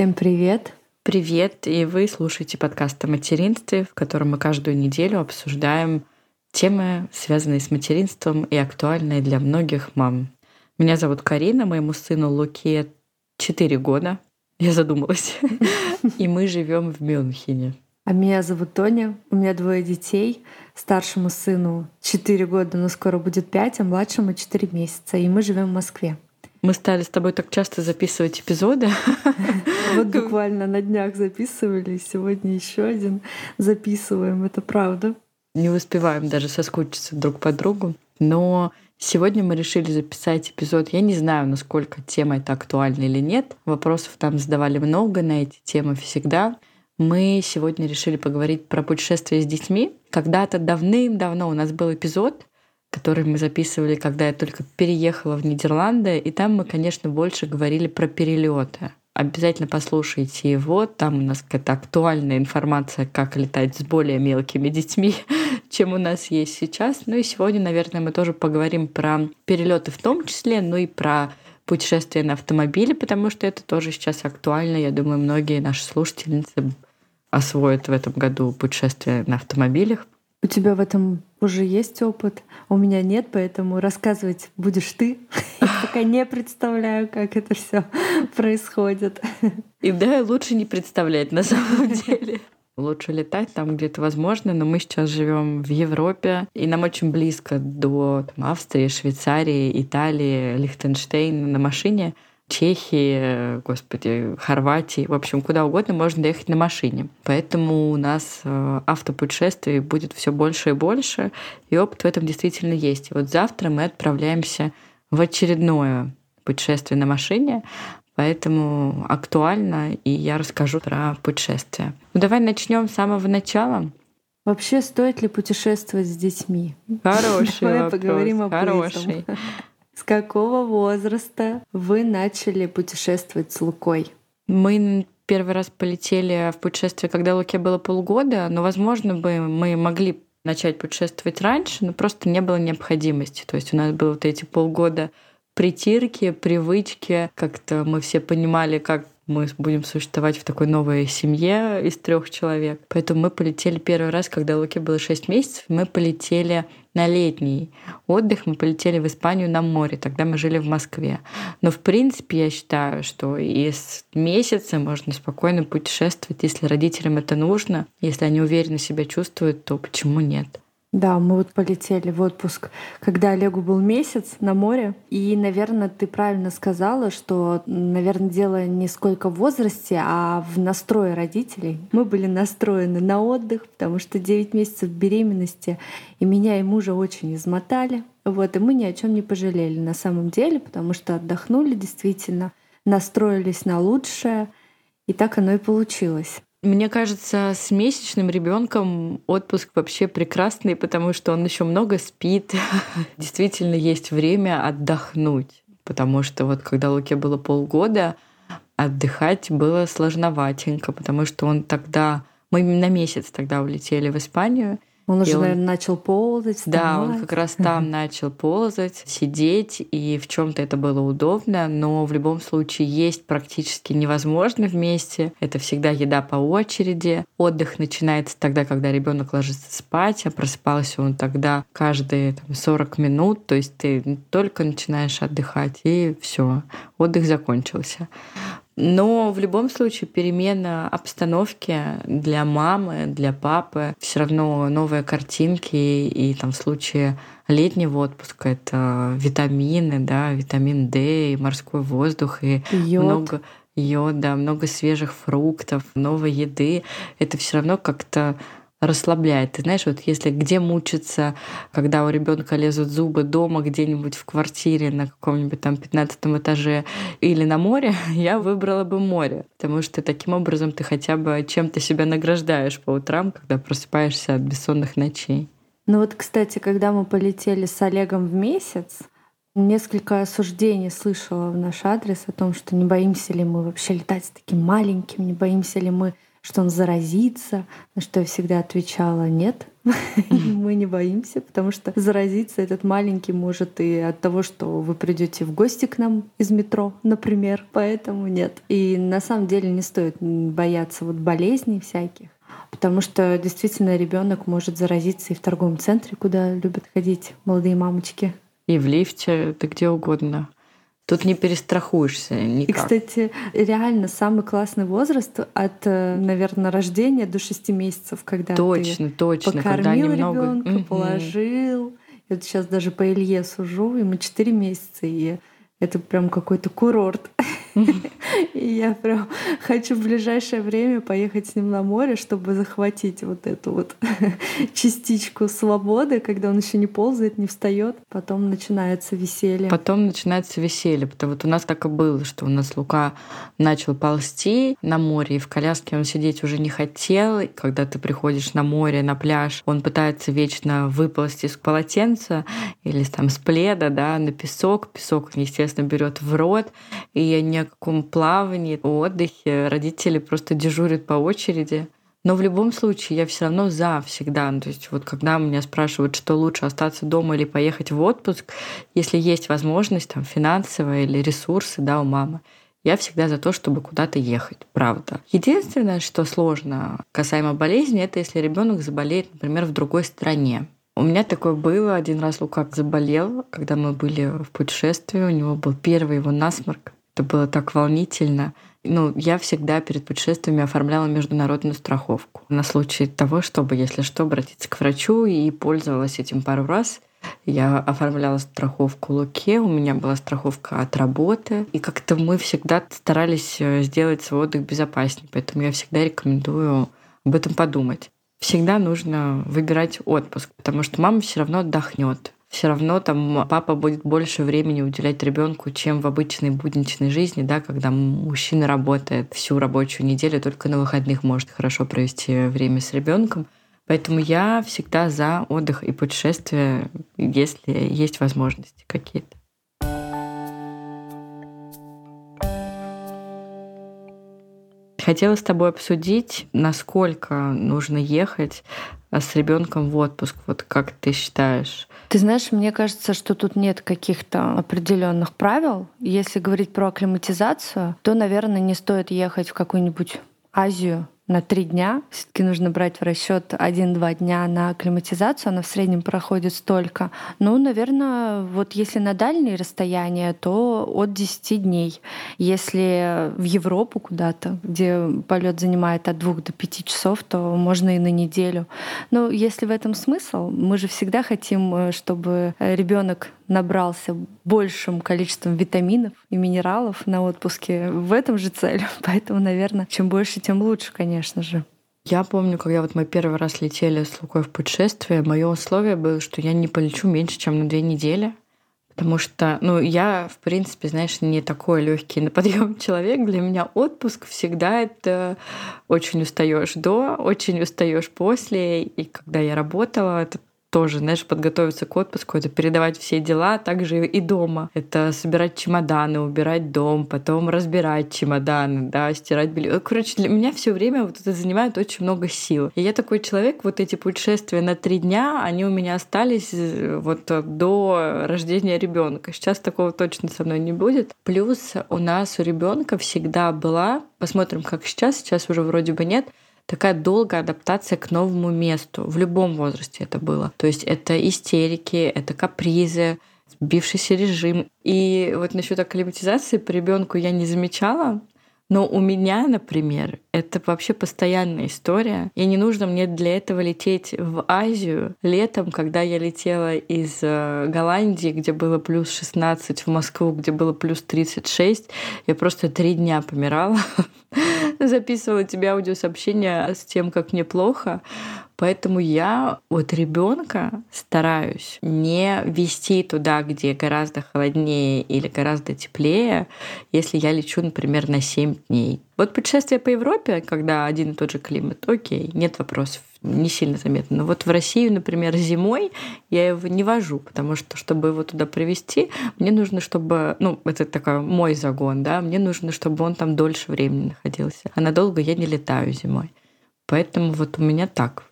Всем привет! Привет! И вы слушаете подкаст о материнстве, в котором мы каждую неделю обсуждаем темы, связанные с материнством и актуальные для многих мам. Меня зовут Карина, моему сыну Луке 4 года. Я задумалась. И мы живем в Мюнхене. А меня зовут Тоня, у меня двое детей. Старшему сыну 4 года, но скоро будет 5, а младшему 4 месяца. И мы живем в Москве. Мы стали с тобой так часто записывать эпизоды. Вот буквально на днях записывали, сегодня еще один записываем, это правда. Не успеваем даже соскучиться друг по другу. Но сегодня мы решили записать эпизод. Я не знаю, насколько тема это актуальна или нет. Вопросов там задавали много на эти темы всегда. Мы сегодня решили поговорить про путешествие с детьми. Когда-то давным-давно у нас был эпизод, который мы записывали, когда я только переехала в Нидерланды, и там мы, конечно, больше говорили про перелеты. Обязательно послушайте его. Там у нас какая-то актуальная информация, как летать с более мелкими детьми, чем у нас есть сейчас. Ну и сегодня, наверное, мы тоже поговорим про перелеты в том числе, ну и про путешествия на автомобиле, потому что это тоже сейчас актуально. Я думаю, многие наши слушательницы освоят в этом году путешествия на автомобилях. У тебя в этом уже есть опыт, у меня нет, поэтому рассказывать будешь ты. Я пока не представляю, как это все происходит. И да, лучше не представлять на самом деле. Лучше летать там, где это возможно, но мы сейчас живем в Европе, и нам очень близко до там, Австрии, Швейцарии, Италии, Лихтенштейна на машине. Чехии, господи, Хорватии, в общем, куда угодно можно доехать на машине. Поэтому у нас э, автопутешествий будет все больше и больше, и опыт в этом действительно есть. И вот завтра мы отправляемся в очередное путешествие на машине, поэтому актуально, и я расскажу про путешествие. Ну давай начнем с самого начала. Вообще, стоит ли путешествовать с детьми? Хороший Давай вопрос. поговорим об Хороший. этом. С какого возраста вы начали путешествовать с Лукой? Мы первый раз полетели в путешествие, когда Луке было полгода, но, возможно, бы мы могли начать путешествовать раньше, но просто не было необходимости. То есть у нас было вот эти полгода притирки, привычки, как-то мы все понимали, как мы будем существовать в такой новой семье из трех человек. Поэтому мы полетели первый раз, когда Луке было 6 месяцев, мы полетели на летний отдых, мы полетели в Испанию на море, тогда мы жили в Москве. Но в принципе я считаю, что из месяца можно спокойно путешествовать, если родителям это нужно, если они уверенно себя чувствуют, то почему нет? Да, мы вот полетели в отпуск, когда Олегу был месяц на море. И, наверное, ты правильно сказала, что, наверное, дело не сколько в возрасте, а в настрое родителей. Мы были настроены на отдых, потому что 9 месяцев беременности и меня, и мужа очень измотали. Вот, и мы ни о чем не пожалели на самом деле, потому что отдохнули действительно, настроились на лучшее, и так оно и получилось. Мне кажется, с месячным ребенком отпуск вообще прекрасный, потому что он еще много спит. Действительно есть время отдохнуть. Потому что вот когда Луке было полгода, отдыхать было сложноватенько, потому что он тогда... Мы на месяц тогда улетели в Испанию, он уже, И он- наверное, начал ползать. да, он как раз там начал ползать, сидеть, и в чем-то это было удобно, но в любом случае есть практически невозможно вместе. Это всегда еда по очереди. Отдых начинается тогда, когда ребенок ложится спать, а просыпался он тогда каждые там, 40 минут. То есть ты только начинаешь отдыхать, и все, отдых закончился. Но в любом случае перемена обстановки для мамы, для папы, все равно новые картинки, и там в случае летнего отпуска это витамины, да, витамин D, и морской воздух, и Йод. много йода, много свежих фруктов, новой еды. Это все равно как-то расслабляет. Ты знаешь, вот если где мучиться, когда у ребенка лезут зубы дома, где-нибудь в квартире на каком-нибудь там 15 этаже или на море, я выбрала бы море, потому что таким образом ты хотя бы чем-то себя награждаешь по утрам, когда просыпаешься от бессонных ночей. Ну вот, кстати, когда мы полетели с Олегом в месяц, несколько осуждений слышала в наш адрес о том, что не боимся ли мы вообще летать с таким маленьким, не боимся ли мы, что он заразится, на что я всегда отвечала нет. Мы не боимся, потому что заразиться этот маленький может и от того, что вы придете в гости к нам из метро, например. Поэтому нет. И на самом деле не стоит бояться вот болезней всяких. Потому что действительно ребенок может заразиться и в торговом центре, куда любят ходить молодые мамочки. И в лифте, да где угодно. Тут не перестрахуешься никак. И, кстати, реально самый классный возраст от, э, наверное, рождения до 6 месяцев, когда точно, ты точно, покормил когда немного... ребенка, угу. положил. Я вот сейчас даже по Илье сужу, ему 4 месяца, и это прям какой-то курорт. И я прям хочу в ближайшее время поехать с ним на море, чтобы захватить вот эту вот частичку свободы, когда он еще не ползает, не встает. Потом начинается веселье. Потом начинается веселье. Потому вот у нас так и было, что у нас Лука начал ползти на море, и в коляске он сидеть уже не хотел. И когда ты приходишь на море, на пляж, он пытается вечно выползти из полотенца или там с пледа, да, на песок. Песок, естественно, берет в рот, и ни о каком плавании, отдыхе родители просто дежурят по очереди. Но в любом случае я все равно за всегда. Ну, то есть вот когда меня спрашивают, что лучше остаться дома или поехать в отпуск, если есть возможность там финансовая или ресурсы, да, у мамы, я всегда за то, чтобы куда-то ехать, правда. Единственное, что сложно касаемо болезни, это если ребенок заболеет, например, в другой стране. У меня такое было. Один раз Лукак заболел, когда мы были в путешествии. У него был первый его насморк. Это было так волнительно. Ну, я всегда перед путешествиями оформляла международную страховку на случай того, чтобы, если что, обратиться к врачу и пользовалась этим пару раз. Я оформляла страховку Луке, у меня была страховка от работы. И как-то мы всегда старались э, сделать свой отдых безопаснее. Поэтому я всегда рекомендую об этом подумать всегда нужно выбирать отпуск, потому что мама все равно отдохнет. Все равно там папа будет больше времени уделять ребенку, чем в обычной будничной жизни, да, когда мужчина работает всю рабочую неделю, только на выходных может хорошо провести время с ребенком. Поэтому я всегда за отдых и путешествия, если есть возможности какие-то. Хотела с тобой обсудить, насколько нужно ехать а, с ребенком в отпуск. Вот как ты считаешь? Ты знаешь, мне кажется, что тут нет каких-то определенных правил. Если говорить про акклиматизацию, то, наверное, не стоит ехать в какую-нибудь Азию на три дня. Все-таки нужно брать в расчет один-два дня на акклиматизацию. Она в среднем проходит столько. Ну, наверное, вот если на дальние расстояния, то от 10 дней. Если в Европу куда-то, где полет занимает от двух до пяти часов, то можно и на неделю. Но если в этом смысл, мы же всегда хотим, э, чтобы ребенок набрался большим количеством витаминов и минералов на отпуске. В этом же цель. Поэтому, наверное, чем больше, тем лучше, конечно же. Я помню, когда вот мы первый раз летели с Лукой в путешествие, мое условие было, что я не полечу меньше, чем на две недели. Потому что, ну, я, в принципе, знаешь, не такой легкий на подъем человек. Для меня отпуск всегда это очень устаешь до, очень устаешь после. И когда я работала, это тоже, знаешь, подготовиться к отпуску, это передавать все дела, также и дома. Это собирать чемоданы, убирать дом, потом разбирать чемоданы, да, стирать белье. Короче, для меня все время вот это занимает очень много сил. И я такой человек, вот эти путешествия на три дня, они у меня остались э, вот до рождения ребенка. Сейчас такого точно со мной не будет. Плюс у нас у ребенка всегда была, посмотрим, как сейчас, сейчас уже вроде бы нет, такая долгая адаптация к новому месту. В любом возрасте это было. То есть это истерики, это капризы, сбившийся режим. И вот насчет акклиматизации по ребенку я не замечала, но у меня, например, это вообще постоянная история. И не нужно мне для этого лететь в Азию летом, когда я летела из э, Голландии, где было плюс 16, в Москву, где было плюс 36. Я просто три дня помирала. Записывала тебе аудиосообщение с тем, как мне плохо. Поэтому я от ребенка стараюсь не вести туда, где гораздо холоднее или гораздо теплее, если я лечу, например, на 7 дней. Вот путешествие по Европе, когда один и тот же климат, окей, нет вопросов, не сильно заметно. Но вот в Россию, например, зимой я его не вожу, потому что, чтобы его туда привезти, мне нужно, чтобы, ну, это такой мой загон, да, мне нужно, чтобы он там дольше времени находился. А надолго я не летаю зимой. Поэтому вот у меня так.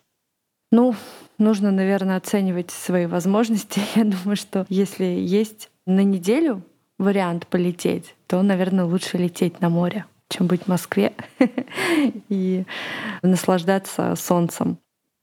Ну, нужно, наверное, оценивать свои возможности. Я думаю, что если есть на неделю вариант полететь, то, наверное, лучше лететь на море, чем быть в Москве и наслаждаться солнцем.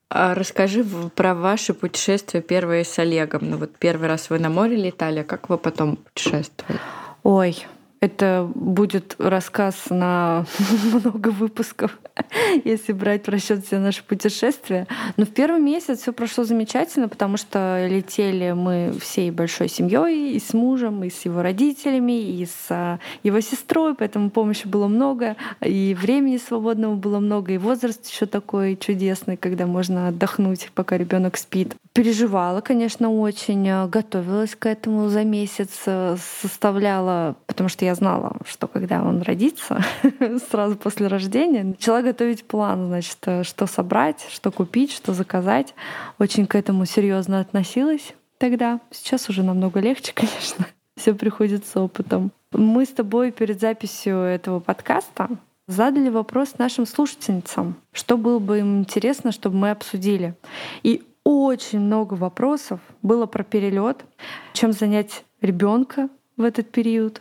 А расскажи про ваше путешествие первое с Олегом. Ну вот первый раз вы на море летали, а как вы потом путешествовали? Ой, это будет рассказ на много выпусков, если брать в расчет все наши путешествия. Но в первый месяц все прошло замечательно, потому что летели мы всей большой семьей, и с мужем, и с его родителями, и с а, его сестрой, поэтому помощи было много, и времени свободного было много, и возраст еще такой чудесный, когда можно отдохнуть, пока ребенок спит. Переживала, конечно, очень, а, готовилась к этому за месяц, а, составляла, потому что я знала, что когда он родится, сразу после рождения, начала готовить план, значит, э, что собрать, что купить, что заказать. Очень к этому серьезно относилась тогда. Сейчас уже намного легче, конечно. Все приходит с опытом. Мы с тобой перед записью этого подкаста задали вопрос нашим слушательницам, что было бы им интересно, чтобы мы обсудили. И очень много вопросов было про перелет, чем занять ребенка в этот период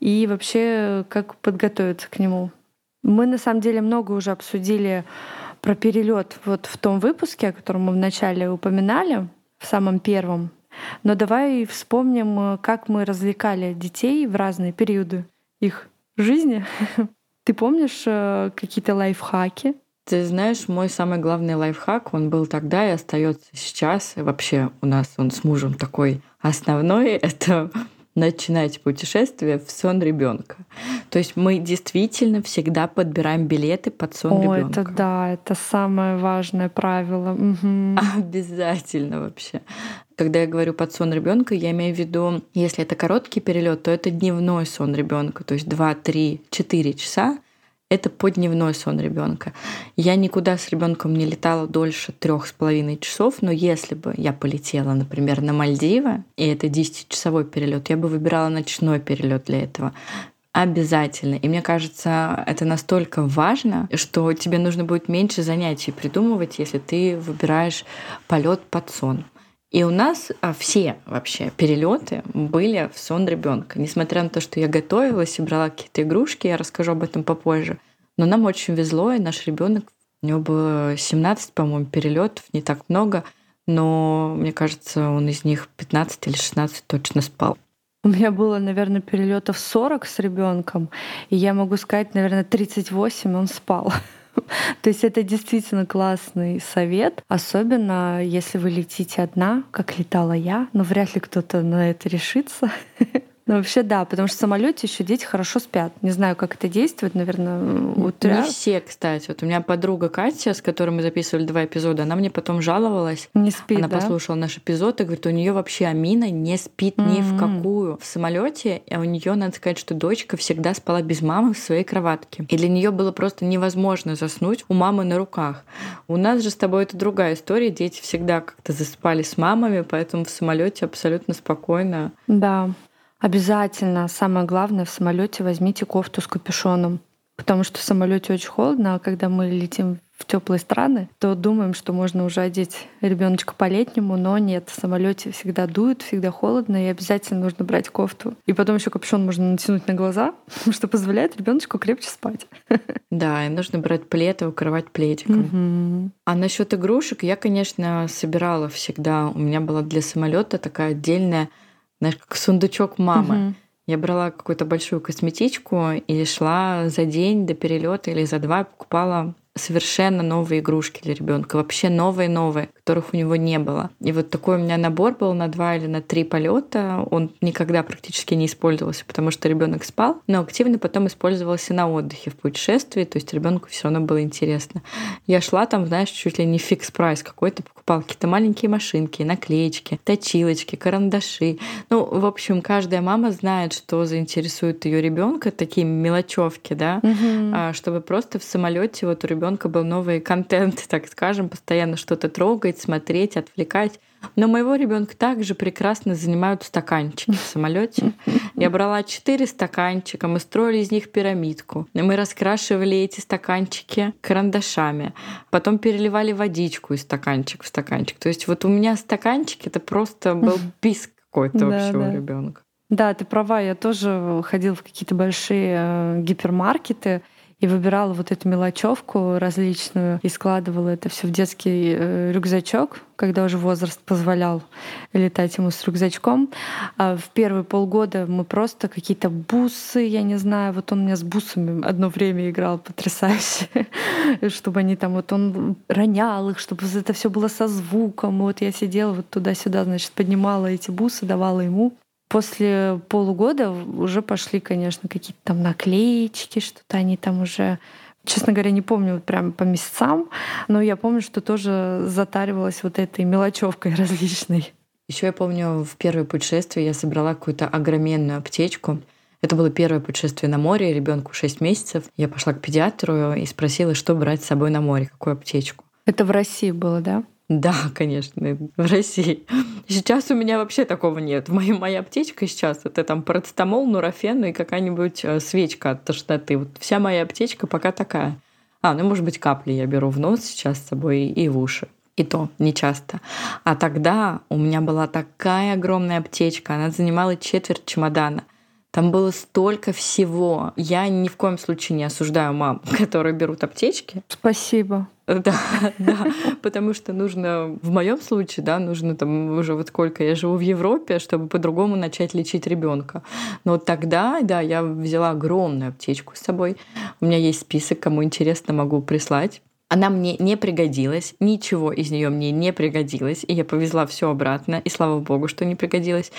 и вообще как подготовиться к нему. Мы на самом деле много уже обсудили про перелет вот в том выпуске, о котором мы вначале упоминали, в самом первом. Но давай вспомним, как мы развлекали детей в разные периоды их жизни. Ты помнишь э, какие-то лайфхаки? Ты знаешь, мой самый главный лайфхак, он был тогда и остается сейчас. И вообще у нас он с мужем такой основной. Это начинать путешествие в сон ребенка. То есть мы действительно всегда подбираем билеты под сон ребенка. Это да, это самое важное правило. Угу. Обязательно вообще. Когда я говорю под сон ребенка, я имею в виду, если это короткий перелет, то это дневной сон ребенка, то есть 2, 3, 4 часа это подневной сон ребенка. Я никуда с ребенком не летала дольше трех с половиной часов, но если бы я полетела, например, на Мальдивы, и это 10-часовой перелет, я бы выбирала ночной перелет для этого. Обязательно. И мне кажется, это настолько важно, что тебе нужно будет меньше занятий придумывать, если ты выбираешь полет под сон. И у нас а, все вообще перелеты были в сон ребенка. Несмотря на то, что я готовилась и брала какие-то игрушки, я расскажу об этом попозже. Но нам очень везло, и наш ребенок, у него было 17, по-моему, перелетов, не так много, но мне кажется, он из них 15 или 16 точно спал. У меня было, наверное, перелетов 40 с ребенком, и я могу сказать, наверное, 38 он спал. То есть это действительно классный совет, особенно если вы летите одна, как летала я, но вряд ли кто-то на это решится. Ну, вообще, да, потому что в самолете еще дети хорошо спят. Не знаю, как это действует, наверное, утра. Не все, кстати. Вот у меня подруга Катя, с которой мы записывали два эпизода, она мне потом жаловалась. Не спит, Она да? послушала наш эпизод и говорит, у нее вообще Амина не спит mm-hmm. ни в какую. В самолете а у нее, надо сказать, что дочка всегда спала без мамы в своей кроватке. И для нее было просто невозможно заснуть у мамы на руках. У нас же с тобой это другая история. Дети всегда как-то засыпали с мамами, поэтому в самолете абсолютно спокойно. Да. Обязательно, самое главное, в самолете возьмите кофту с капюшоном. Потому что в самолете очень холодно, а когда мы летим в теплые страны, то думаем, что можно уже одеть ребеночка по-летнему, но нет, в самолете всегда дует, всегда холодно, и обязательно нужно брать кофту. И потом еще капюшон можно натянуть на глаза, что позволяет ребеночку крепче спать. Да, и нужно брать плед и укрывать пледиком. Угу. А насчет игрушек я, конечно, собирала всегда. У меня была для самолета такая отдельная знаешь, как сундучок мамы. Угу. Я брала какую-то большую косметичку и шла за день до перелета или за два покупала совершенно новые игрушки для ребенка, вообще новые-новые, которых у него не было. И вот такой у меня набор был на два или на три полета. Он никогда практически не использовался, потому что ребенок спал, но активно потом использовался на отдыхе в путешествии, то есть ребенку все равно было интересно. Я шла там, знаешь, чуть ли не фикс прайс какой-то, покупал какие-то маленькие машинки, наклеечки, точилочки, карандаши. Ну, в общем, каждая мама знает, что заинтересует ее ребенка, такие мелочевки, да, угу. чтобы просто в самолете вот у ребенка был новый контент, так скажем, постоянно что-то трогать, смотреть, отвлекать. Но моего ребенка также прекрасно занимают стаканчики в самолете. Я брала четыре стаканчика, мы строили из них пирамидку. Мы раскрашивали эти стаканчики карандашами. Потом переливали водичку из стаканчика в стаканчик. То есть вот у меня стаканчик это просто был бис какой-то вообще у ребенка. Да, ты права, я тоже ходила в какие-то большие э, гипермаркеты, и выбирала вот эту мелочевку различную и складывала это все в детский э, рюкзачок, когда уже возраст позволял летать ему с рюкзачком. А в первые полгода мы просто какие-то бусы, я не знаю, вот он у меня с бусами одно время играл потрясающе, чтобы они там, вот он ронял их, чтобы это все было со звуком. Вот я сидела вот туда-сюда, значит, поднимала эти бусы, давала ему. После полугода уже пошли, конечно, какие-то там наклеечки, что-то они там уже Честно говоря, не помню вот прям по месяцам, но я помню, что тоже затаривалась вот этой мелочевкой различной. Еще я помню, в первое путешествие я собрала какую-то огроменную аптечку. Это было первое путешествие на море, ребенку 6 месяцев. Я пошла к педиатру и спросила, что брать с собой на море, какую аптечку. Это в России было, да? Да, конечно, в России. Сейчас у меня вообще такого нет. Моя, моя аптечка сейчас это там парацетамол, нурофен и какая-нибудь э, свечка от тошноты. Вот вся моя аптечка пока такая. А, ну, может быть, капли я беру в нос сейчас с собой и в уши. И то не часто. А тогда у меня была такая огромная аптечка, она занимала четверть чемодана. Там было столько всего. Я ни в коем случае не осуждаю мам, которые берут аптечки. Спасибо. Да, да, потому что нужно, в моем случае, да, нужно там уже вот сколько я живу в Европе, чтобы по-другому начать лечить ребенка. Но тогда, да, я взяла огромную аптечку с собой. У меня есть список, кому интересно, могу прислать. Она мне не пригодилась, ничего из нее мне не пригодилось, и я повезла все обратно, и слава богу, что не пригодилось.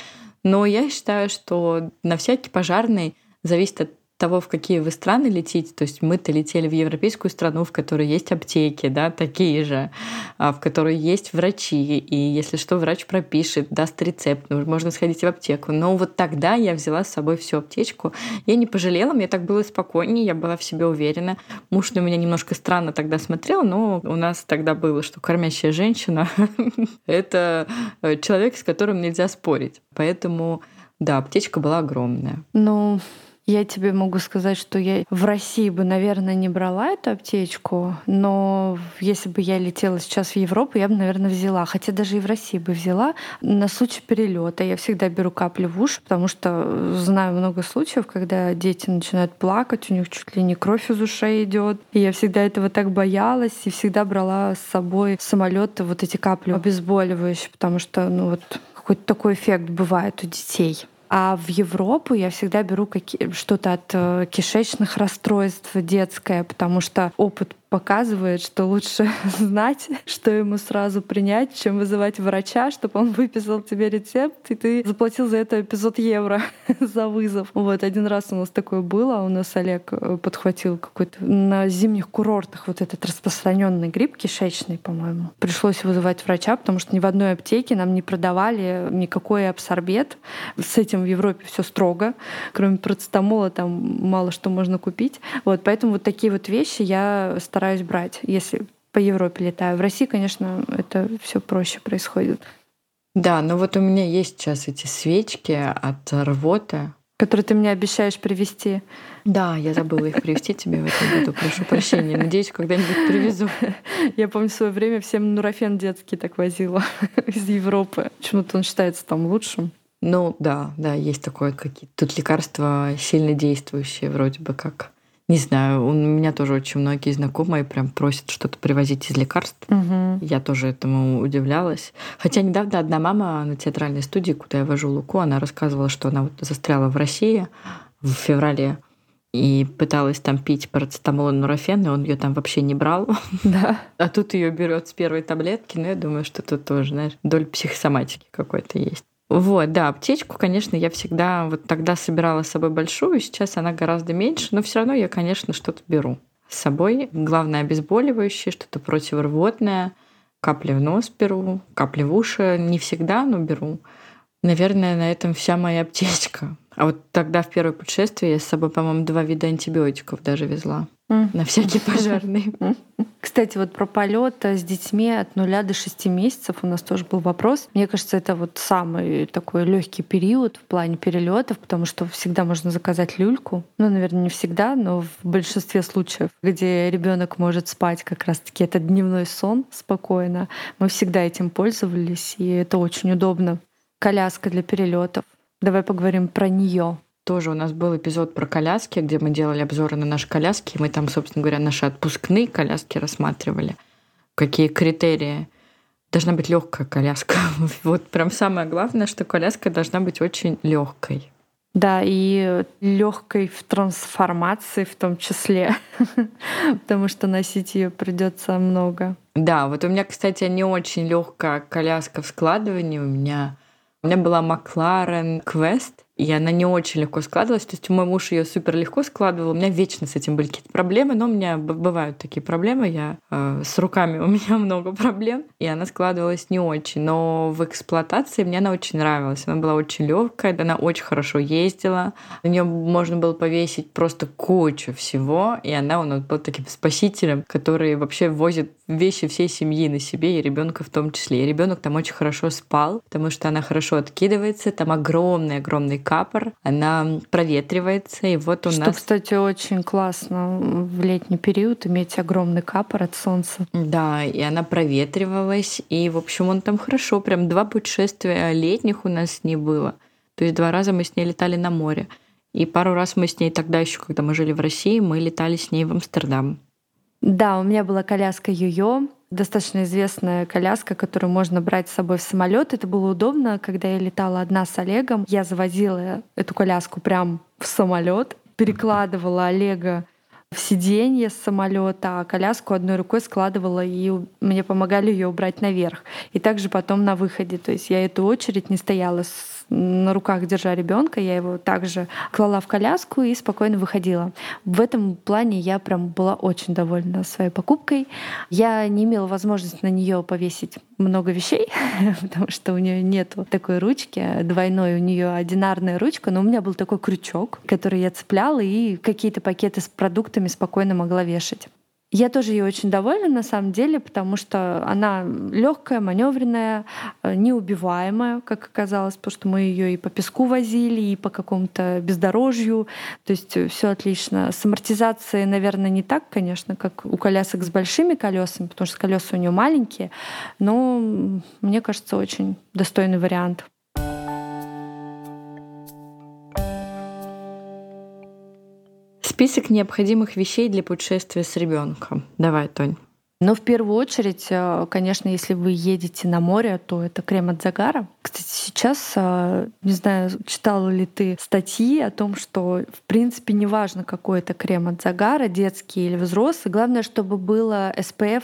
Но я считаю, что на всякий пожарный зависит от того, в какие вы страны летите. То есть мы-то летели в европейскую страну, в которой есть аптеки, да, такие же, а, в которой есть врачи. И если что, врач пропишет, даст рецепт, ну, можно сходить в аптеку. Но вот тогда я взяла с собой всю аптечку. Я не пожалела, мне так было спокойнее, я была в себе уверена. Муж на меня немножко странно тогда смотрел, но у нас тогда было, что кормящая женщина — это э, человек, с которым нельзя спорить. Поэтому да, аптечка была огромная. Ну, я тебе могу сказать, что я в России бы, наверное, не брала эту аптечку, но если бы я летела сейчас в Европу, я бы, наверное, взяла. Хотя даже и в России бы взяла на случай перелета. Я всегда беру капли в уши, потому что знаю много случаев, когда дети начинают плакать, у них чуть ли не кровь из ушей идет. И я всегда этого так боялась и всегда брала с собой в самолет вот эти капли обезболивающие, потому что ну вот какой-то такой эффект бывает у детей. А в Европу я всегда беру что-то от э, кишечных расстройств детское, потому что опыт показывает, что лучше знать, что ему сразу принять, чем вызывать врача, чтобы он выписал тебе рецепт, и ты заплатил за это 500 евро за вызов. Вот один раз у нас такое было, у нас Олег э, подхватил какой-то на зимних курортах вот этот распространенный грипп кишечный, по-моему. Пришлось вызывать врача, потому что ни в одной аптеке нам не продавали никакой абсорбет. С этим в Европе все строго. Кроме процетамола там мало что можно купить. Вот, поэтому вот такие вот вещи я стараюсь стараюсь брать, если по Европе летаю. В России, конечно, это все проще происходит. Да, но вот у меня есть сейчас эти свечки от рвоты. Которые ты мне обещаешь привезти. Да, я забыла их привезти тебе в этом году. Прошу прощения. Надеюсь, когда-нибудь привезу. Я помню, в свое время всем нурофен детский так возила из Европы. Почему-то он считается там лучшим. Ну да, да, есть такое какие-то. Тут лекарства сильно действующие, вроде бы как. Не знаю, у меня тоже очень многие знакомые прям просят что-то привозить из лекарств. Угу. Я тоже этому удивлялась. Хотя недавно одна мама на театральной студии, куда я вожу Луку, она рассказывала, что она вот застряла в России в феврале и пыталась там пить парацетамол и нурофен, и он ее там вообще не брал. Да. А тут ее берет с первой таблетки, но я думаю, что тут тоже, знаешь, доль психосоматики какой-то есть. Вот, да, аптечку, конечно, я всегда вот тогда собирала с собой большую, сейчас она гораздо меньше, но все равно я, конечно, что-то беру с собой. Главное обезболивающее, что-то противорвотное, капли в нос беру, капли в уши, не всегда, но беру. Наверное, на этом вся моя аптечка. А вот тогда в первое путешествие я с собой, по-моему, два вида антибиотиков даже везла. На всякие пожарные. Кстати, вот про полет с детьми от нуля до шести месяцев у нас тоже был вопрос. Мне кажется, это вот самый такой легкий период в плане перелетов, потому что всегда можно заказать люльку. Ну, наверное, не всегда, но в большинстве случаев, где ребенок может спать как раз-таки это дневной сон спокойно. Мы всегда этим пользовались, и это очень удобно. Коляска для перелетов. Давай поговорим про нее. Тоже у нас был эпизод про коляски, где мы делали обзоры на наши коляски. Мы там, собственно говоря, наши отпускные коляски рассматривали. Какие критерии должна быть легкая коляска. Вот прям самое главное, что коляска должна быть очень легкой. Да, и легкой в трансформации в том числе, потому что носить ее придется много. Да, вот у меня, кстати, не очень легкая коляска в складывании. У меня у меня была Макларен Квест, и она не очень легко складывалась. То есть мой муж ее супер легко складывал. У меня вечно с этим были какие-то проблемы, но у меня бывают такие проблемы. Я э, с руками у меня много проблем, и она складывалась не очень. Но в эксплуатации мне она очень нравилась. Она была очень легкая, она очень хорошо ездила. На нее можно было повесить просто кучу всего, и она у нас была таким спасителем, который вообще возит вещи всей семьи на себе и ребенка в том числе. И ребенок там очень хорошо спал, потому что она хорошо откидывается, там огромный-огромный капор, она проветривается, и вот у что, нас... Что, кстати, очень классно в летний период иметь огромный капор от солнца. Да, и она проветривалась, и, в общем, он там хорошо, прям два путешествия летних у нас с ней было. То есть два раза мы с ней летали на море. И пару раз мы с ней тогда еще, когда мы жили в России, мы летали с ней в Амстердам. Да, у меня была коляска Йо-Йо, достаточно известная коляска, которую можно брать с собой в самолет. Это было удобно, когда я летала одна с Олегом. Я завозила эту коляску прям в самолет, перекладывала Олега в сиденье с самолета, а коляску одной рукой складывала, и мне помогали ее убрать наверх. И также потом на выходе. То есть я эту очередь не стояла на руках держа ребенка, я его также клала в коляску и спокойно выходила. В этом плане я прям была очень довольна своей покупкой. Я не имела возможности на нее повесить много вещей, потому что у нее нет такой ручки, двойной у нее одинарная ручка, но у меня был такой крючок, который я цепляла и какие-то пакеты с продуктами спокойно могла вешать. Я тоже ей очень довольна на самом деле, потому что она легкая, маневренная, э, неубиваемая, как оказалось, потому что мы ее и по песку возили, и по какому-то бездорожью. То есть э, все отлично. С амортизацией, наверное, не так, конечно, как у колясок с большими колесами, потому что колеса у нее маленькие, но мне кажется, очень достойный вариант. Список необходимых вещей для путешествия с ребенком. Давай, Тонь. Но в первую очередь, э, конечно, если вы едете на море, то это крем от загара. Кстати, сейчас, э, не знаю, читала ли ты статьи о том, что, в принципе, неважно, какой это крем от загара, детский или взрослый, главное, чтобы было SPF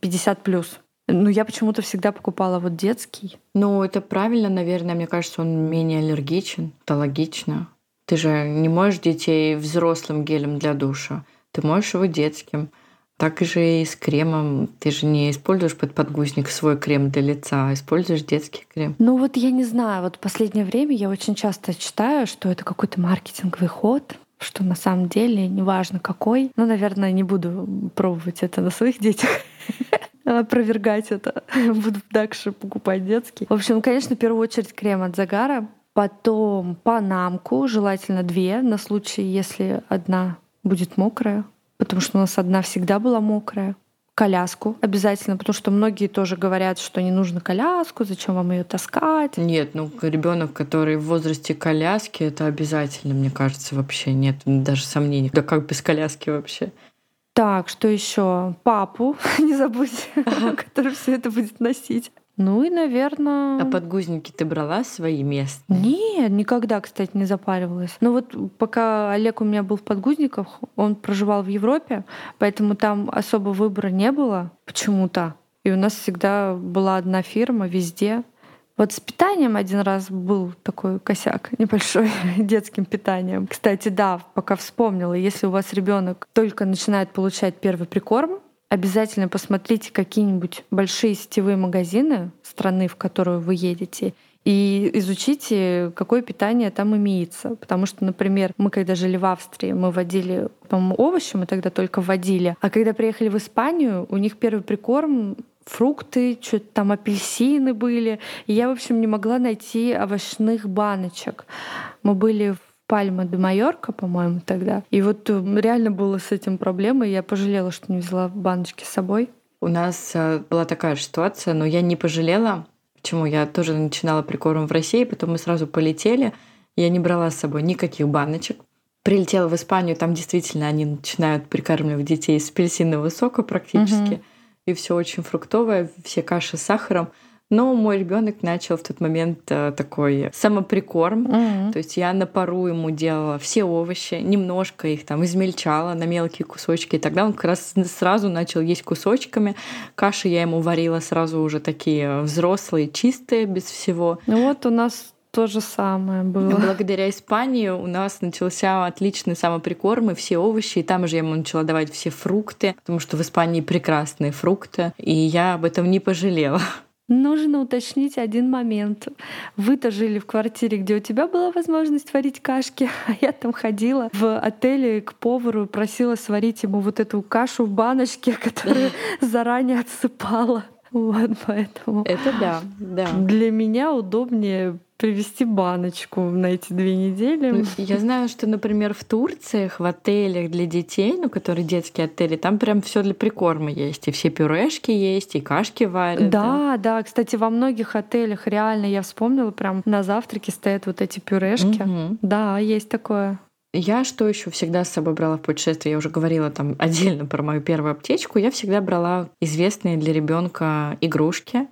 50+. Э, ну, я почему-то всегда покупала вот детский. Ну, это правильно, наверное. Мне кажется, он менее аллергичен. Это логично. Ты же не можешь детей взрослым гелем для душа. Ты можешь его детским. Так же и с кремом. Ты же не используешь под подгузник свой крем для лица, а используешь детский крем. Ну вот я не знаю, вот в последнее время я очень часто читаю, что это какой-то маркетинговый ход, что на самом деле неважно какой. Ну, наверное, не буду пробовать это на своих детях опровергать это. Буду дальше покупать детский. В общем, конечно, в первую очередь крем от загара. Потом панамку, желательно две, на случай, если одна будет мокрая, потому что у нас одна всегда была мокрая. Коляску обязательно, потому что многие тоже говорят, что не нужно коляску, зачем вам ее таскать. Нет, ну ребенок, который в возрасте коляски, это обязательно, мне кажется, вообще нет даже сомнений. Да как без коляски вообще? Так, что еще? Папу не забудь, который все это будет носить. Ну и, наверное... А подгузники ты брала свои места? Нет, никогда, кстати, не запаривалась. Но вот пока Олег у меня был в подгузниках, он проживал в Европе, поэтому там особо выбора не было почему-то. И у нас всегда была одна фирма везде. Вот с питанием один раз был такой косяк небольшой детским питанием. Кстати, да, пока вспомнила, если у вас ребенок только начинает получать первый прикорм, обязательно посмотрите какие-нибудь большие сетевые магазины страны, в которую вы едете, и изучите, какое питание там имеется. Потому что, например, мы когда жили в Австрии, мы водили, по-моему, овощи, мы тогда только вводили. А когда приехали в Испанию, у них первый прикорм фрукты, что-то там апельсины были. И я, в общем, не могла найти овощных баночек. Мы были в Пальма де Майорка, по-моему, тогда. И вот э, реально было с этим проблема, и я пожалела, что не взяла баночки с собой. У нас э, была такая же ситуация, но я не пожалела, Почему? Я тоже начинала прикорм в России, потом мы сразу полетели. Я не брала с собой никаких баночек. Прилетела в Испанию, там действительно они начинают прикармливать детей с апельсинового сока практически. Угу. И все очень фруктовое, все каши с сахаром. Но мой ребенок начал в тот момент э, такой самоприкорм. Mm-hmm. То есть я на пару ему делала все овощи, немножко их там измельчала на мелкие кусочки. И тогда он как раз сразу начал есть кусочками. Каши я ему варила сразу уже такие взрослые, чистые, без всего. Ну вот у нас то же самое было. Благодаря Испании у нас начался отличный самоприкорм и все овощи. И там же я ему начала давать все фрукты, потому что в Испании прекрасные фрукты. И я об этом не пожалела. Нужно уточнить один момент. Вы-то жили в квартире, где у тебя была возможность варить кашки, а я там ходила в отеле к повару, просила сварить ему вот эту кашу в баночке, которую заранее отсыпала. Вот поэтому. Это да, да. Для меня удобнее привезти баночку на эти две недели. Ну, я знаю, что, например, в Турциях, в отелях для детей, ну, которые детские отели, там прям все для прикорма есть. И все пюрешки есть, и кашки варят. Да, да, да. Кстати, во многих отелях реально я вспомнила, прям на завтраке стоят вот эти пюрешки. Угу. Да, есть такое. Я что еще всегда с собой брала в путешествие? Я уже говорила там отдельно про мою первую аптечку. Я всегда брала известные для ребенка игрушки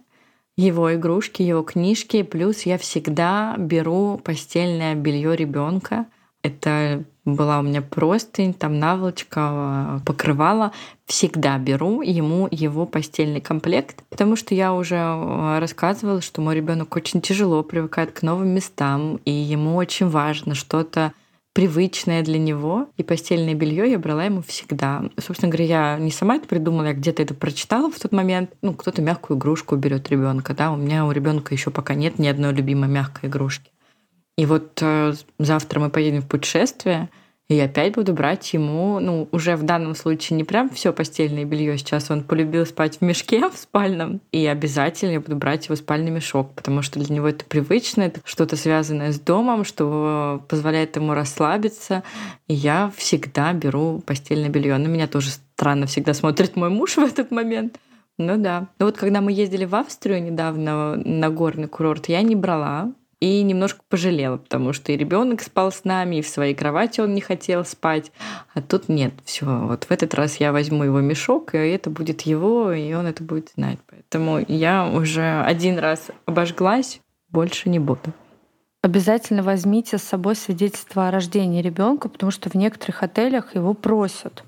его игрушки, его книжки. Плюс я всегда беру постельное белье ребенка. Это была у меня простынь, там наволочка, покрывала. Всегда беру ему его постельный комплект, потому что я уже э, рассказывала, что мой ребенок очень тяжело привыкает к новым местам, и ему очень важно что-то привычное для него. И постельное белье я брала ему всегда. Собственно говоря, я не сама это придумала, я где-то это прочитала в тот момент. Ну, кто-то мягкую игрушку берет ребенка, да. У меня у ребенка еще пока нет ни одной любимой мягкой игрушки. И вот э, завтра мы поедем в путешествие, и опять буду брать ему, ну, уже в данном случае не прям все постельное белье. Сейчас он полюбил спать в мешке в спальном. И обязательно я буду брать его спальный мешок, потому что для него это привычно, это что-то связанное с домом, что позволяет ему расслабиться. И я всегда беру постельное белье. На меня тоже странно всегда смотрит мой муж в этот момент. Ну да. Ну вот когда мы ездили в Австрию недавно на горный курорт, я не брала и немножко пожалела, потому что и ребенок спал с нами, и в своей кровати он не хотел спать. А тут нет, все. Вот в этот раз я возьму его мешок, и это будет его, и он это будет знать. Поэтому я уже один раз обожглась, больше не буду. Обязательно возьмите с собой свидетельство о рождении ребенка, потому что в некоторых отелях его просят.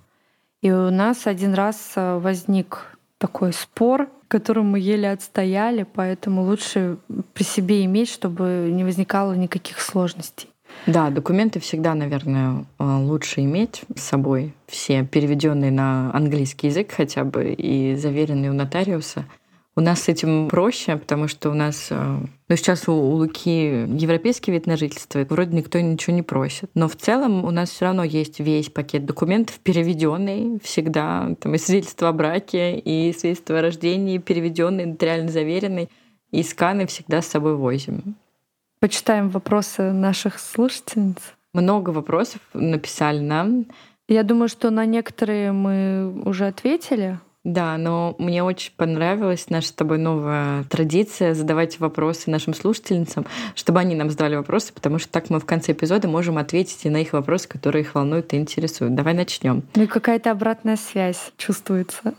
И у нас один раз э, возник такой спор которым мы еле отстояли, поэтому лучше при себе иметь, чтобы не возникало никаких сложностей. Да, документы всегда, наверное, э, лучше иметь с собой, все переведенные на английский язык хотя бы и заверенные у нотариуса. У нас с этим проще, потому что у нас... Э, ну, сейчас у, у Луки европейский вид на жительство, и вроде никто ничего не просит. Но в целом у нас все равно есть весь пакет документов, переведенный всегда. Там и свидетельство о браке, и свидетельство о рождении, переведенный, нотариально заверенный. И сканы всегда с собой возим. Почитаем вопросы наших слушательниц. Много вопросов написали нам. Я думаю, что на некоторые мы уже ответили. Да, но мне очень понравилась наша с тобой новая традиция задавать вопросы нашим слушательницам, чтобы они нам задавали вопросы, потому что так мы в конце эпизода можем ответить и на их вопросы, которые их волнуют и интересуют. Давай начнем. Ну и какая-то обратная связь чувствуется.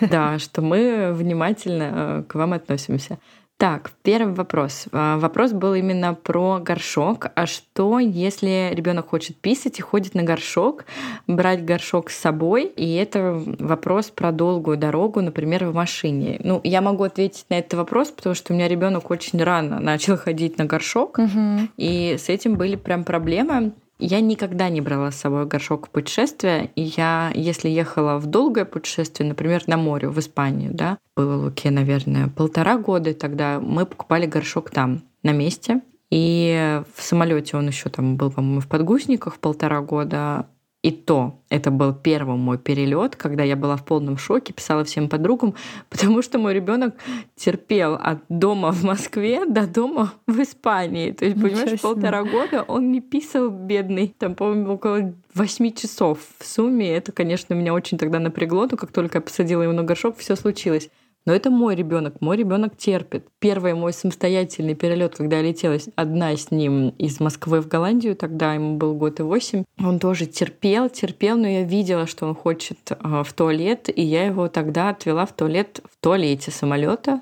Да, что мы внимательно э, к вам относимся. Так, первый вопрос. А, вопрос был именно про горшок. А что, если ребенок хочет писать и ходит на горшок, брать горшок с собой? И это вопрос про долгую дорогу, например, в машине. Ну, я могу ответить на этот вопрос, потому что у меня ребенок очень рано начал ходить на горшок, угу. и с этим были прям проблемы. Я никогда не брала с собой горшок в путешествие, и я, если ехала в долгое путешествие, например, на море, в Испанию, да, было Луке, наверное, полтора года, тогда мы покупали горшок там. на месте. И в самолете он еще там был, по-моему, в подгузниках полтора года. И то это был первый мой перелет, когда я была в полном шоке, писала всем подругам, потому что мой ребенок терпел от дома в Москве до дома в Испании. То есть, Ничего понимаешь, себе. полтора года он не писал, бедный. Там, по-моему, около восьми часов в сумме. Это, конечно, меня очень тогда напрягло, но как только я посадила его на горшок, все случилось. Но это мой ребенок, мой ребенок терпит. Первый мой самостоятельный перелет, когда я летела одна с ним из Москвы в Голландию, тогда ему был год и восемь, он тоже терпел, терпел, но я видела, что он хочет а, в туалет, и я его тогда отвела в туалет в туалете самолета,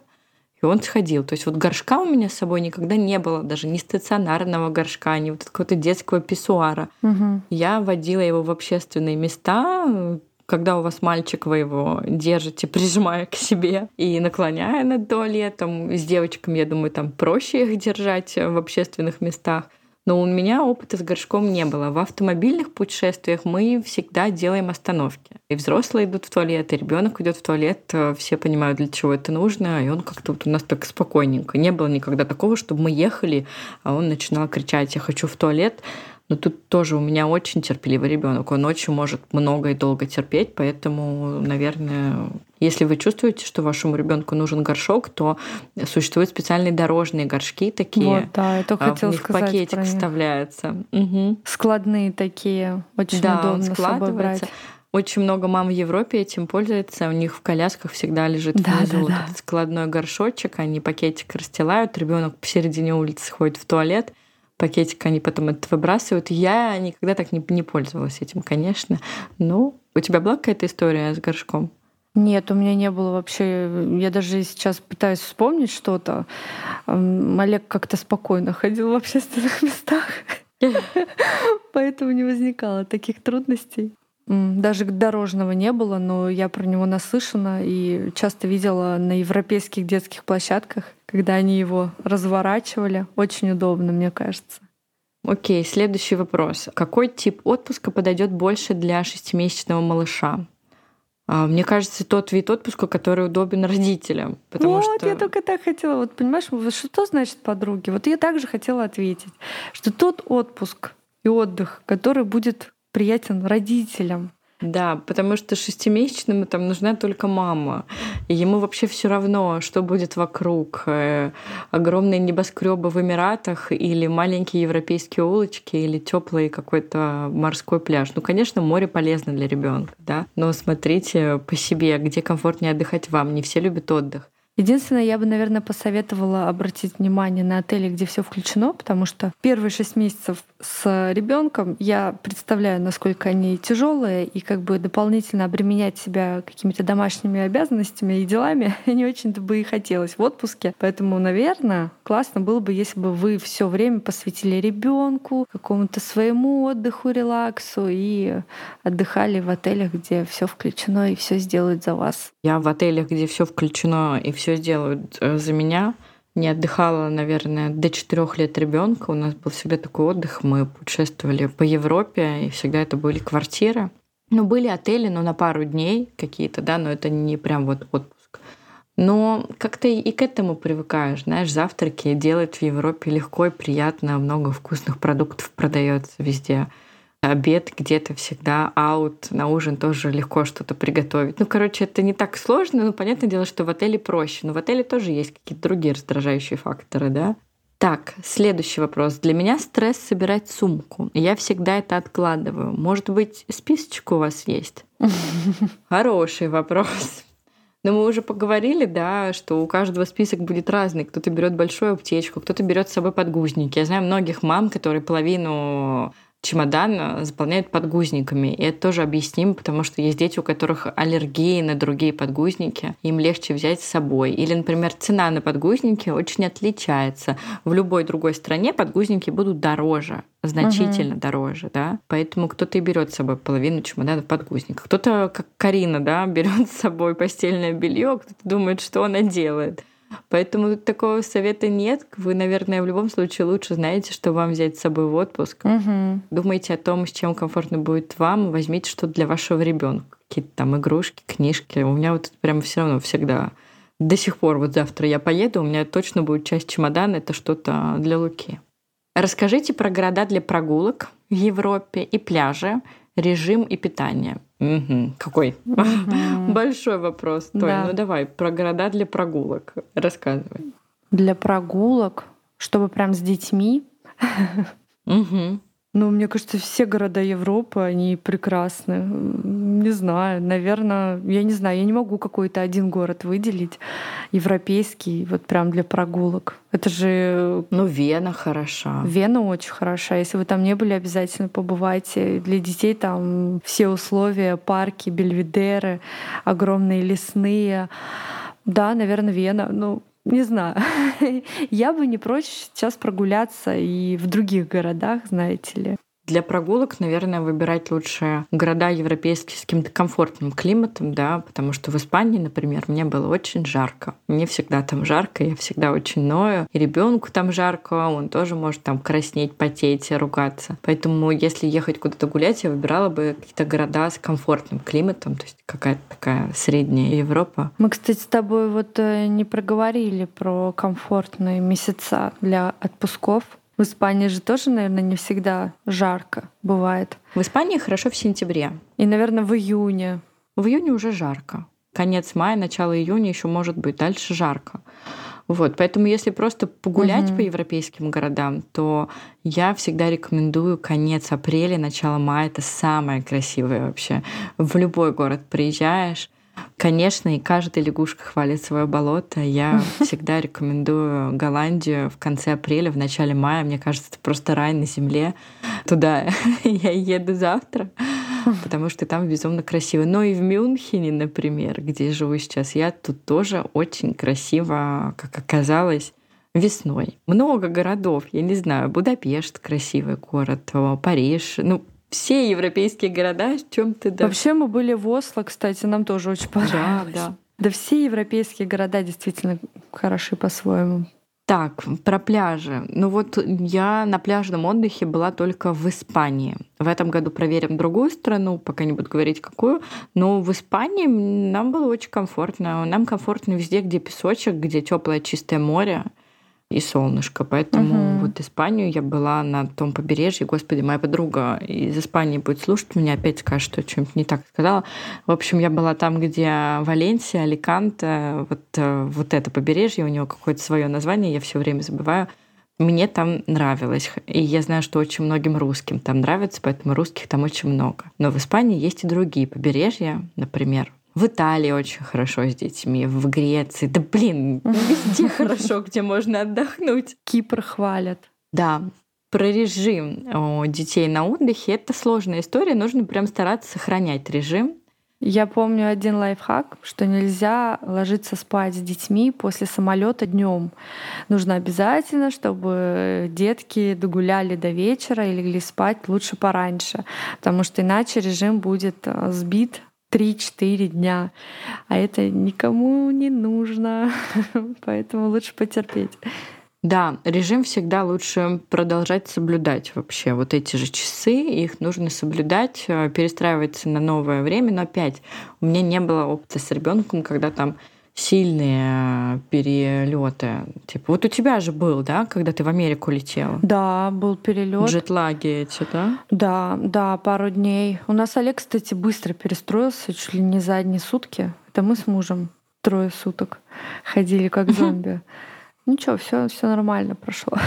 и он сходил. То есть вот горшка у меня с собой никогда не было, даже ни стационарного горшка, ни вот какого-то детского писсуара. Угу. Я водила его в общественные места, когда у вас мальчик, вы его держите, прижимая к себе и наклоняя над туалетом. С девочками, я думаю, там проще их держать в общественных местах. Но у меня опыта с горшком не было. В автомобильных путешествиях мы всегда делаем остановки. И взрослые идут в туалет, и ребенок идет в туалет, все понимают, для чего это нужно, и он как-то вот у нас так спокойненько. Не было никогда такого, чтобы мы ехали, а он начинал кричать «я хочу в туалет». Но тут тоже у меня очень терпеливый ребенок. Он очень может много и долго терпеть, поэтому, наверное, если вы чувствуете, что вашему ребенку нужен горшок, то существуют специальные дорожные горшки такие. Вот, да, это хотела в них сказать пакетик вставляется. Угу. Складные такие, очень да, удобно он складывается. Очень много мам в Европе этим пользуются. У них в колясках всегда лежит да, внизу да, да. складной горшочек. Они пакетик расстилают. Ребенок посередине улицы ходит в туалет пакетик они потом это выбрасывают. Я никогда так не, не пользовалась этим, конечно. Ну, у тебя была какая-то история с горшком? Нет, у меня не было вообще. Я даже сейчас пытаюсь вспомнить что-то. Олег как-то спокойно ходил в общественных местах. Поэтому не возникало таких трудностей. Даже дорожного не было, но я про него наслышана и часто видела на европейских детских площадках, когда они его разворачивали. Очень удобно, мне кажется. Окей, следующий вопрос. Какой тип отпуска подойдет больше для шестимесячного малыша? А, мне кажется, тот вид отпуска, который удобен родителям. Потому вот, что... я только так хотела. Вот понимаешь, что значит подруги? Вот я также хотела ответить, что тот отпуск и отдых, который будет приятен родителям. Да, потому что шестимесячному там нужна только мама. И ему вообще все равно, что будет вокруг. Э, огромные небоскребы в Эмиратах или маленькие европейские улочки или теплый какой-то морской пляж. Ну, конечно, море полезно для ребенка, да. Но смотрите по себе, где комфортнее отдыхать вам. Не все любят отдых. Единственное, я бы, наверное, посоветовала обратить внимание на отели, где все включено, потому что первые шесть месяцев с ребенком я представляю, насколько они тяжелые, и как бы дополнительно обременять себя какими-то домашними обязанностями и делами не очень-то бы и хотелось в отпуске. Поэтому, наверное, классно было бы, если бы вы все время посвятили ребенку, какому-то своему отдыху, релаксу и отдыхали в отелях, где все включено и все сделают за вас. Я в отелях, где все включено и все все сделают э, за меня. Не отдыхала, наверное, до четырех лет ребенка. У нас был всегда такой отдых. Мы путешествовали по Европе, и всегда это были квартиры. Ну, были отели, но на пару дней какие-то, да, но это не прям вот отпуск. Но как-то и к этому привыкаешь, знаешь, завтраки делать в Европе легко и приятно, много вкусных продуктов продается везде обед где-то всегда аут, на ужин тоже легко что-то приготовить. Ну, короче, это не так сложно, но понятное дело, что в отеле проще. Но в отеле тоже есть какие-то другие раздражающие факторы, да? Так, следующий вопрос. Для меня стресс собирать сумку. Я всегда это откладываю. Может быть, списочек у вас есть? Хороший вопрос. Но мы уже поговорили, да, что у каждого список будет разный. Кто-то берет большую аптечку, кто-то берет с собой подгузники. Я знаю многих мам, которые половину чемодан э, заполняют подгузниками. И это тоже объяснимо, потому что есть дети, у которых аллергии на другие подгузники, им легче взять с собой. Или, например, цена на подгузники очень отличается. В любой другой стране подгузники будут дороже, значительно угу. дороже, да. Поэтому кто-то и берет с собой половину чемодана подгузников. Кто-то, как Карина, да, берет с собой постельное белье, кто-то думает, что она делает. Поэтому такого совета нет. Вы, наверное, в любом случае лучше знаете, что вам взять с собой в отпуск. Угу. Думайте о том, с чем комфортно будет вам. Возьмите что-то для вашего ребенка. Какие-то там игрушки, книжки. У меня вот это прям все равно всегда до сих пор вот завтра я поеду, у меня точно будет часть чемодана, это что-то для Луки. Расскажите про города для прогулок в Европе и пляжи, режим и питание. Угу. Какой угу. большой вопрос. Толь, да. ну давай, про города для прогулок. Рассказывай. Для прогулок, чтобы прям с детьми. Угу. Ну, мне кажется, все города Европы, они прекрасны. Не знаю, наверное, я не знаю, я не могу какой-то один город выделить, европейский, вот прям для прогулок. Это же... Ну, Вена хороша. Вена очень хороша. Если вы там не были, обязательно побывайте. Для детей там все условия, парки, бельведеры, огромные лесные. Да, наверное, Вена. Ну, не знаю. Я бы не прочь сейчас прогуляться и в других городах, знаете ли. Для прогулок, наверное, выбирать лучше города европейские с каким-то комфортным климатом, да, потому что в Испании, например, мне было очень жарко. Мне всегда там жарко, я всегда очень ною. И ребенку там жарко, он тоже может там краснеть, потеть, ругаться. Поэтому, если ехать куда-то гулять, я выбирала бы какие-то города с комфортным климатом, то есть какая-то такая средняя Европа. Мы, кстати, с тобой вот э, не проговорили про комфортные месяца для отпусков. В Испании же тоже, наверное, не всегда жарко бывает. В Испании хорошо в сентябре. И, наверное, в июне. В июне уже жарко. Конец мая, начало июня еще может быть. Дальше жарко. Вот, поэтому если просто погулять угу. по европейским городам, то я всегда рекомендую конец апреля, начало мая. Это самое красивое вообще. В любой город приезжаешь, Конечно, и каждая лягушка хвалит свое болото. Я всегда рекомендую Голландию в конце апреля, в начале мая. Мне кажется, это просто рай на земле. Туда я еду завтра, потому что там безумно красиво. Но и в Мюнхене, например, где живу сейчас, я тут тоже очень красиво, как оказалось, весной. Много городов, я не знаю, Будапешт красивый город, Париж. Ну, все европейские города в чем-то да. Вообще мы были в Осло, кстати, нам тоже очень понравилось. Да, да. Да все европейские города действительно хороши по-своему. Так, про пляжи. Ну вот я на пляжном отдыхе была только в Испании. В этом году проверим другую страну, пока не буду говорить какую. Но в Испании нам было очень комфортно. Нам комфортно везде, где песочек, где теплое чистое море и солнышко. Поэтому угу. вот Испанию я была на том побережье. Господи, моя подруга из Испании будет слушать меня, опять скажет, что что-нибудь не так сказала. В общем, я была там, где Валенсия, Аликанте, вот, э, вот это побережье, у него какое-то свое название, я все время забываю. Мне там нравилось. И я знаю, что очень многим русским там нравится, поэтому русских там очень много. Но в Испании есть и другие побережья, например, в Италии очень хорошо с детьми, в Греции. Да блин, везде хорошо, где можно отдохнуть. Кипр хвалят. Да, про режим детей на отдыхе это сложная история, нужно прям стараться сохранять режим. Я помню один лайфхак, что нельзя ложиться спать с детьми после самолета днем. Нужно обязательно, чтобы детки догуляли до вечера и легли спать лучше пораньше, потому что иначе режим будет э, сбит 3-4 дня. А это никому не нужно, поэтому лучше потерпеть. Да, режим всегда лучше продолжать соблюдать вообще. Вот эти же часы, их нужно соблюдать, э, перестраиваться на новое время. Но опять, у меня не было опыта с ребенком, когда там сильные перелеты. Типа, вот у тебя же был, да, когда ты в Америку летела? Да, был перелет. Джетлаги эти, да? Да, да, пару дней. У нас Олег, кстати, быстро перестроился, чуть ли не за одни сутки. Это мы с мужем трое суток ходили как зомби. Ничего, все, все нормально прошло.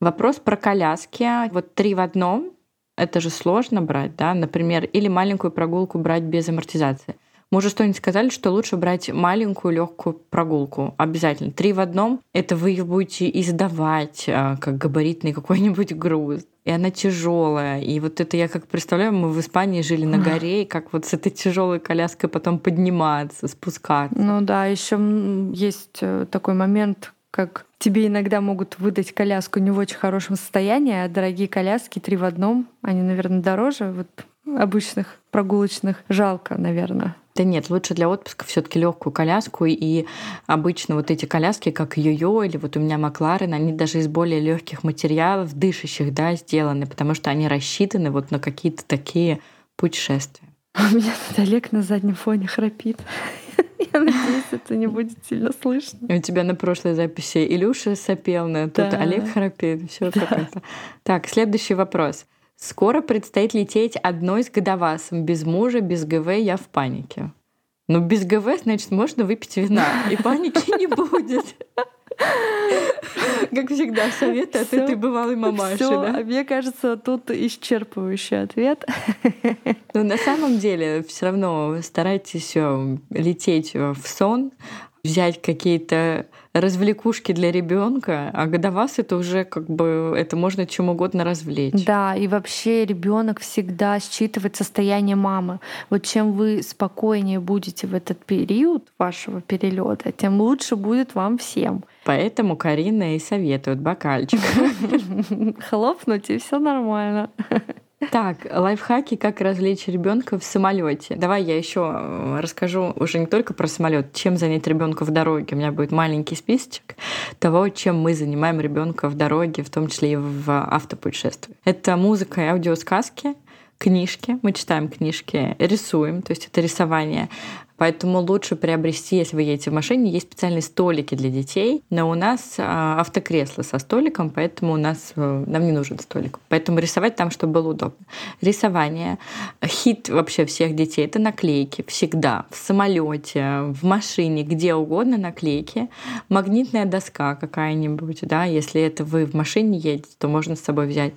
Вопрос про коляски. Вот три в одном. Это же сложно брать, да? Например, или маленькую прогулку брать без амортизации. Мы уже что-нибудь сказали, что лучше брать маленькую легкую прогулку. Обязательно. Три в одном. Это вы ее будете издавать а, как габаритный какой-нибудь груз. И она тяжелая. И вот это я как представляю, мы в Испании жили на горе, и как вот с этой тяжелой коляской потом подниматься, спускаться. Ну да, еще есть э, такой момент, как тебе иногда могут выдать коляску не в очень хорошем состоянии, а дорогие коляски три в одном, они, наверное, дороже вот обычных прогулочных. Жалко, наверное. Да нет, лучше для отпуска все-таки легкую коляску. И обычно вот эти коляски, как йо-йо или вот у меня Макларен, они даже из более легких материалов, дышащих, да, сделаны, потому что они рассчитаны вот на какие-то такие путешествия. У меня тут Олег на заднем фоне храпит. Я надеюсь, это не будет сильно слышно. У тебя на прошлой записи Илюша сопел, тут да. Олег храпит, все да. какое-то. Так, следующий вопрос. Скоро предстоит лететь одной с годовасом. Без мужа, без ГВ я в панике. Ну, без ГВ, значит, можно выпить вина, и паники не будет. Как всегда, советы от этой бывалой мамаши. Да? Мне кажется, тут исчерпывающий ответ. Но на самом деле все равно старайтесь э, лететь в сон, взять какие-то развлекушки для ребенка, а годовас это уже как бы это можно чем угодно развлечь. Да, и вообще ребенок всегда считывает состояние мамы. Вот чем вы спокойнее будете в этот период вашего перелета, тем лучше будет вам всем. Поэтому Карина и советует бокальчик. Хлопнуть, и все нормально. Так, лайфхаки, как развлечь ребенка в самолете. Давай я еще э, расскажу уже не только про самолет, чем занять ребенка в дороге. У меня будет маленький списочек того, чем мы занимаем ребенка в дороге, в том числе и в автопутешествии. Это музыка и аудиосказки, книжки, мы читаем книжки, рисуем, то есть это рисование, Поэтому лучше приобрести, если вы едете в машине, есть специальные столики для детей, но у нас а, автокресло со столиком, поэтому у нас э, нам не нужен столик. Поэтому рисовать там, чтобы было удобно. Рисование. Хит вообще всех детей это наклейки. Всегда. В самолете, в машине, где угодно наклейки. Магнитная доска какая-нибудь, да, если это вы в машине едете, то можно с собой взять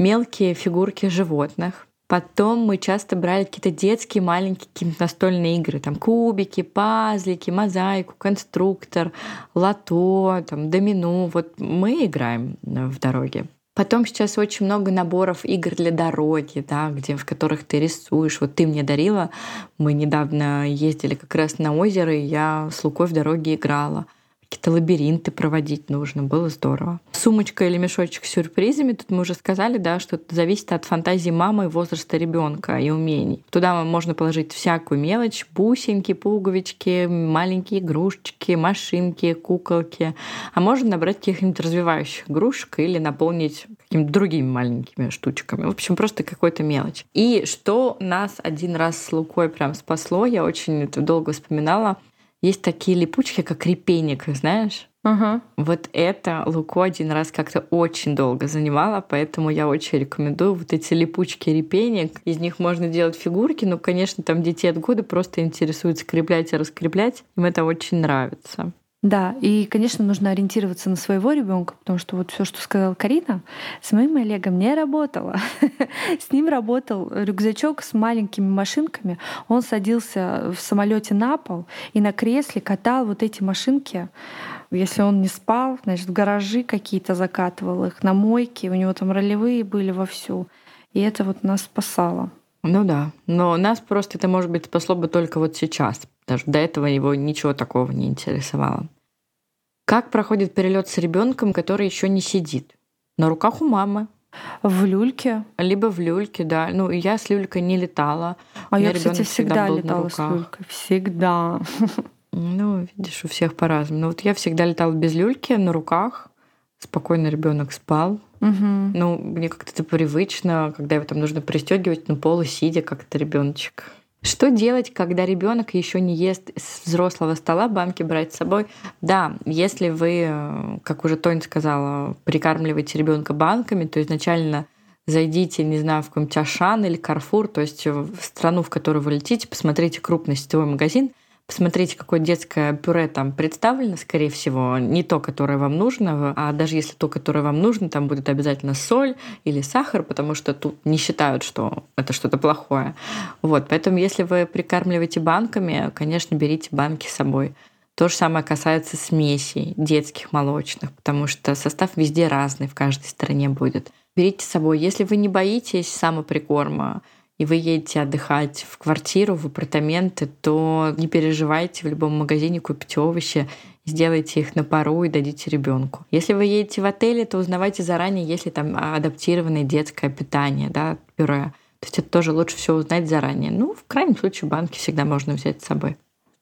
мелкие фигурки животных, Потом мы часто брали какие-то детские маленькие какие настольные игры, там кубики, пазлики, мозаику, конструктор, лото, там домино. Вот мы играем в дороге. Потом сейчас очень много наборов игр для дороги, да, где, в которых ты рисуешь. Вот ты мне дарила. Мы недавно ездили как раз на озеро, и я с Лукой в дороге играла какие-то лабиринты проводить нужно, было здорово. Сумочка или мешочек с сюрпризами, тут мы уже сказали, да, что это зависит от фантазии мамы возраста ребенка и умений. Туда можно положить всякую мелочь, бусинки, пуговички, маленькие игрушечки, машинки, куколки. А можно набрать каких-нибудь развивающих игрушек или наполнить какими-то другими маленькими штучками. В общем, просто какой-то мелочь. И что нас один раз с Лукой прям спасло, я очень это долго вспоминала, есть такие липучки, как репейник, знаешь? Ага. Вот это Луко один раз как-то очень долго занимала, поэтому я очень рекомендую вот эти липучки репейник. Из них можно делать фигурки, но, конечно, там дети от года просто интересуют скреплять и раскреплять. Им это очень нравится. Да, и, конечно, нужно ориентироваться на своего ребенка, потому что вот все, что сказала Карина, с моим Олегом не работало. С ним работал рюкзачок с маленькими машинками. Он садился в самолете на пол и на кресле катал вот эти машинки. Если он не спал, значит, в гаражи какие-то закатывал их, на мойке, у него там ролевые были вовсю. И это вот нас спасало. Ну да, но нас просто это, может быть, спасло бы только вот сейчас. Даже до этого его ничего такого не интересовало. Как проходит перелет с ребенком, который еще не сидит? На руках у мамы. В люльке? Либо в люльке, да. Ну, я с люлькой не летала. А я, кстати, всегда, всегда летала с люлькой. Всегда. Ну, видишь, у всех по-разному. Но вот я всегда летала без люльки, на руках. Спокойно ребенок спал. Угу. Ну, мне как-то это привычно, когда его там нужно пристегивать на полу, сидя, как то ребеночек. Что делать, когда ребенок еще не ест с взрослого стола, банки брать с собой? Да, если вы, э, как уже Тоня сказала, прикармливаете ребенка банками, то изначально зайдите, не знаю, в какой-нибудь Ашан или Карфур, то есть в страну, в которую вы летите, посмотрите крупный сетевой магазин, Посмотрите, какое детское пюре там представлено, скорее всего, не то, которое вам нужно, а даже если то, которое вам нужно, там будет обязательно соль или сахар, потому что тут не считают, что это что-то плохое. Вот, поэтому если вы прикармливаете банками, конечно, берите банки с собой. То же самое касается смесей детских молочных, потому что состав везде разный, в каждой стране будет. Берите с собой. Если вы не боитесь самоприкорма, и вы едете отдыхать в квартиру, в апартаменты, то не переживайте, в любом магазине купите овощи, сделайте их на пару и дадите ребенку. Если вы едете в отеле, то узнавайте заранее, если там адаптированное детское питание, да, пюре. То есть это тоже лучше все узнать заранее. Ну, в крайнем случае, банки всегда можно взять с собой.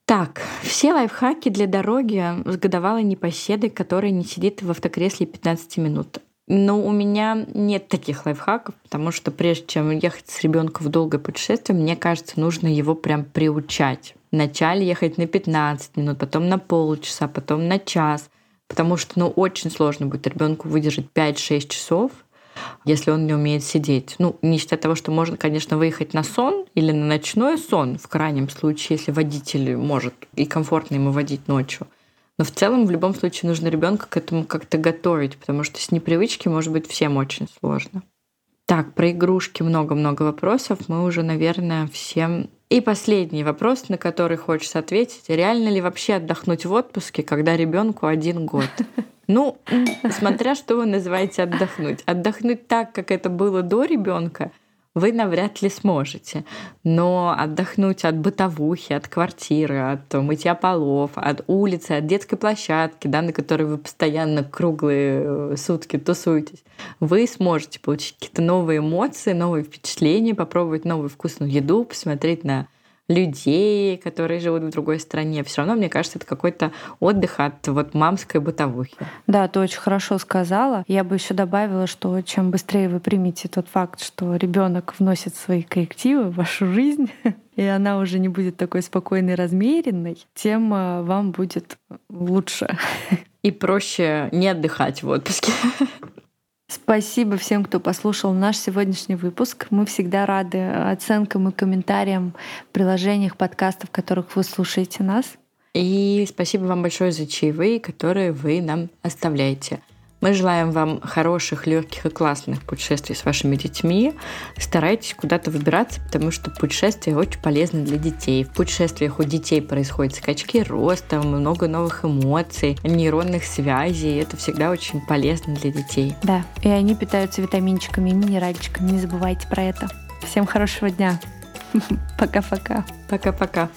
Так, все лайфхаки для дороги с годовалой непоседой, которая не сидит в автокресле 15 минут. Но у меня нет таких лайфхаков, потому что прежде чем ехать с ребенком в долгое путешествие, мне кажется, нужно его прям приучать. Вначале ехать на 15 минут, потом на полчаса, потом на час. Потому что ну, очень сложно будет ребенку выдержать 5-6 часов, если он не умеет сидеть. Ну, не считая того, что можно, конечно, выехать на сон или на ночной сон, в крайнем случае, если водитель может и комфортно ему водить ночью. Но в целом, в любом случае, нужно ребенка к этому как-то готовить, потому что с непривычки может быть всем очень сложно. Так, про игрушки много-много вопросов. Мы уже, наверное, всем... И последний вопрос, на который хочется ответить. Реально ли вообще отдохнуть в отпуске, когда ребенку один год? Ну, смотря что вы называете отдохнуть. Отдохнуть так, как это было до ребенка, вы навряд ли сможете. Но отдохнуть от бытовухи, от квартиры, от мытья полов, от улицы, от детской площадки, да, на которой вы постоянно круглые э, сутки тусуетесь, вы сможете получить какие-то новые эмоции, новые впечатления, попробовать новую вкусную еду, посмотреть на людей, которые живут в другой стране. Все равно, мне кажется, это какой-то отдых от вот мамской бытовухи. Да, ты очень хорошо сказала. Я бы еще добавила, что чем быстрее вы примете тот факт, что ребенок вносит свои коррективы в вашу жизнь, и она уже не будет такой спокойной, размеренной, тем э, вам будет лучше. И проще не отдыхать в отпуске. Спасибо всем, кто послушал наш сегодняшний выпуск. Мы всегда рады оценкам и комментариям в приложениях подкастов, в которых вы слушаете нас. И спасибо вам большое за чаевые, которые вы нам оставляете. Мы желаем вам хороших, легких и классных путешествий с вашими детьми. Старайтесь куда-то выбираться, потому что путешествия очень полезны для детей. В путешествиях у детей происходят скачки роста, много новых эмоций, нейронных связей. Это всегда очень полезно для детей. Да, и они питаются витаминчиками и минеральчиками. Не забывайте про это. Всем хорошего дня. Пока-пока. Пока-пока.